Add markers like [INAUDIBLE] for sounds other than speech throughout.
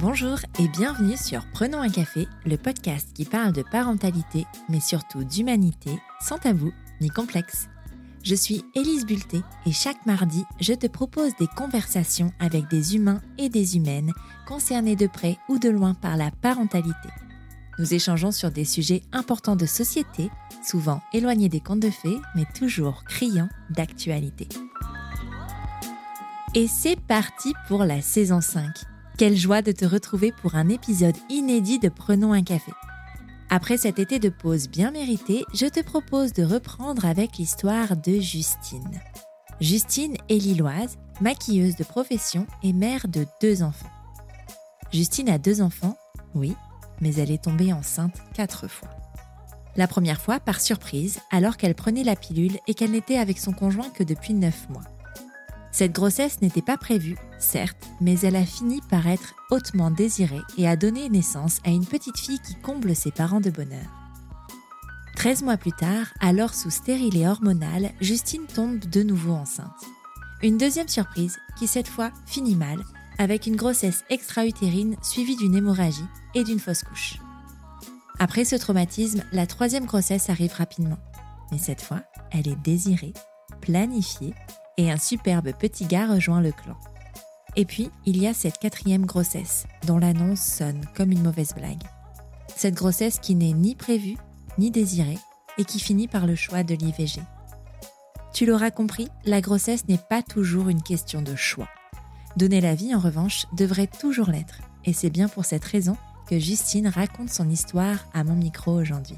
Bonjour et bienvenue sur Prenons un café, le podcast qui parle de parentalité, mais surtout d'humanité, sans tabou ni complexe. Je suis Élise Bulté et chaque mardi, je te propose des conversations avec des humains et des humaines concernés de près ou de loin par la parentalité. Nous échangeons sur des sujets importants de société, souvent éloignés des contes de fées, mais toujours criants d'actualité. Et c'est parti pour la saison 5. Quelle joie de te retrouver pour un épisode inédit de Prenons un café. Après cet été de pause bien mérité, je te propose de reprendre avec l'histoire de Justine. Justine est lilloise, maquilleuse de profession et mère de deux enfants. Justine a deux enfants, oui, mais elle est tombée enceinte quatre fois. La première fois par surprise, alors qu'elle prenait la pilule et qu'elle n'était avec son conjoint que depuis neuf mois. Cette grossesse n'était pas prévue, certes, mais elle a fini par être hautement désirée et a donné naissance à une petite fille qui comble ses parents de bonheur. 13 mois plus tard, alors sous stérilet hormonal, Justine tombe de nouveau enceinte. Une deuxième surprise qui cette fois finit mal, avec une grossesse extra-utérine suivie d'une hémorragie et d'une fausse couche. Après ce traumatisme, la troisième grossesse arrive rapidement. Mais cette fois, elle est désirée, planifiée et un superbe petit gars rejoint le clan. Et puis, il y a cette quatrième grossesse, dont l'annonce sonne comme une mauvaise blague. Cette grossesse qui n'est ni prévue, ni désirée, et qui finit par le choix de l'IVG. Tu l'auras compris, la grossesse n'est pas toujours une question de choix. Donner la vie, en revanche, devrait toujours l'être, et c'est bien pour cette raison que Justine raconte son histoire à mon micro aujourd'hui.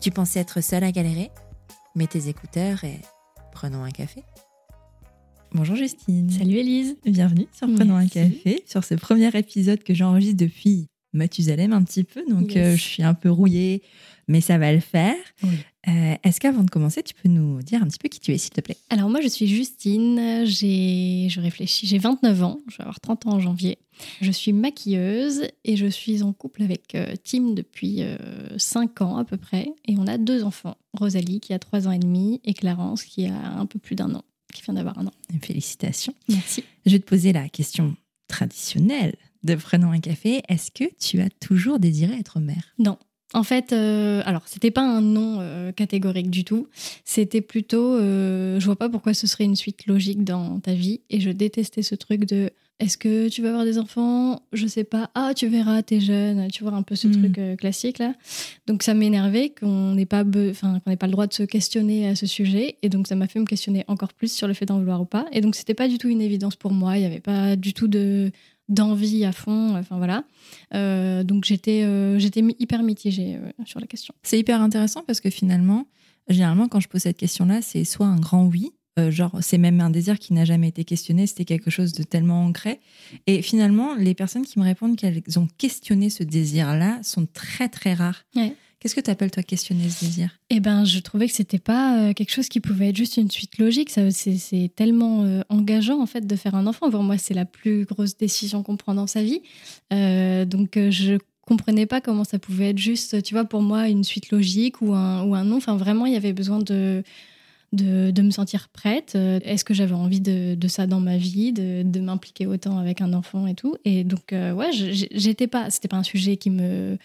Tu pensais être seule à galérer? Mets tes écouteurs et prenons un café. Bonjour Justine. Salut Elise. Bienvenue sur Prenons un café, sur ce premier épisode que j'enregistre depuis Mathusalem un petit peu. Donc euh, je suis un peu rouillée, mais ça va le faire. Euh, est-ce qu'avant de commencer, tu peux nous dire un petit peu qui tu es, s'il te plaît? Alors moi, je suis Justine, j'ai, je réfléchis, j'ai 29 ans, je vais avoir 30 ans en janvier. Je suis maquilleuse et je suis en couple avec euh, Tim depuis 5 ans à peu près. Et on a deux enfants, Rosalie qui a 3 ans et demi et Clarence qui a un peu plus d'un an qui vient d'avoir un an. Félicitations. Merci. Je vais te poser la question traditionnelle de Prenons un café. Est-ce que tu as toujours désiré être mère? Non. En fait, euh, alors c'était pas un non euh, catégorique du tout. C'était plutôt, euh, je vois pas pourquoi ce serait une suite logique dans ta vie. Et je détestais ce truc de est-ce que tu vas avoir des enfants? Je sais pas. Ah, tu verras, t'es jeune. Tu vois un peu ce hmm. truc euh, classique là. Donc ça m'énervait qu'on n'ait pas, enfin qu'on n'ait pas le droit de se questionner à ce sujet. Et donc ça m'a fait me questionner encore plus sur le fait d'en vouloir ou pas. Et donc c'était pas du tout une évidence pour moi. Il y avait pas du tout de d'envie à fond. Enfin voilà. Euh, donc j'étais euh, j'étais hyper mitigée sur la question. C'est hyper intéressant parce que finalement, généralement quand je pose cette question-là, c'est soit un grand oui euh, genre, c'est même un désir qui n'a jamais été questionné, c'était quelque chose de tellement ancré. Et finalement, les personnes qui me répondent qu'elles ont questionné ce désir-là sont très, très rares. Qu'est-ce que tu appelles, toi, questionner ce désir? Eh ben, je trouvais que c'était pas euh, quelque chose qui pouvait être juste une suite logique. C'est tellement euh, engageant, en fait, de faire un enfant. Pour moi, c'est la plus grosse décision qu'on prend dans sa vie. donc, je comprenais pas comment ça pouvait être juste, tu vois, pour moi, une suite logique ou un, ou un non. Enfin, vraiment, il y avait besoin de de, me sentir prête. Euh, est-ce que j'avais envie de, ça dans ma vie, de, m'impliquer autant avec un enfant et tout? Et donc, euh, ouais, j'étais pas, c'était pas un sujet qui me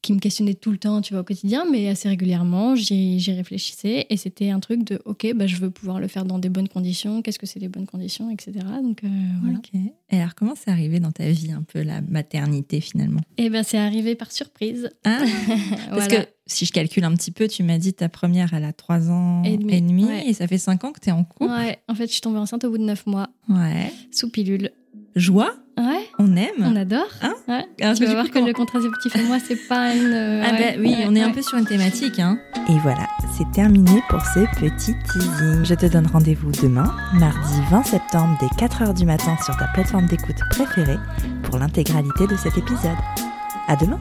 qui me questionnait tout le temps, tu vois, au quotidien, mais assez régulièrement, j'y réfléchissais et c'était un truc de, ok, bah, je veux pouvoir le faire dans des bonnes conditions, qu'est-ce que c'est des bonnes conditions, etc. Donc, euh, voilà. Et alors, comment c'est arrivé dans ta vie, un peu, la maternité, finalement? Eh ben, c'est arrivé par surprise. Ah, [LAUGHS] parce que si je calcule un petit peu, tu m'as dit ta première, elle a 3 ans et demi, et, ça fait 5 ans que tu es en couple. Ouais, en fait, je suis tombée enceinte au bout de 9 mois. Ouais. Sous pilule joie? Ouais. On aime. On adore. Hein ouais. tu vas voir que le contraceptif et moi, c'est pas une. Euh, ah ben oui, on est un peu sur une thématique. Hein. Et voilà, c'est terminé pour ce petit teasing. Je te donne rendez-vous demain, mardi 20 septembre, dès 4h du matin sur ta plateforme d'écoute préférée pour l'intégralité de cet épisode. À demain!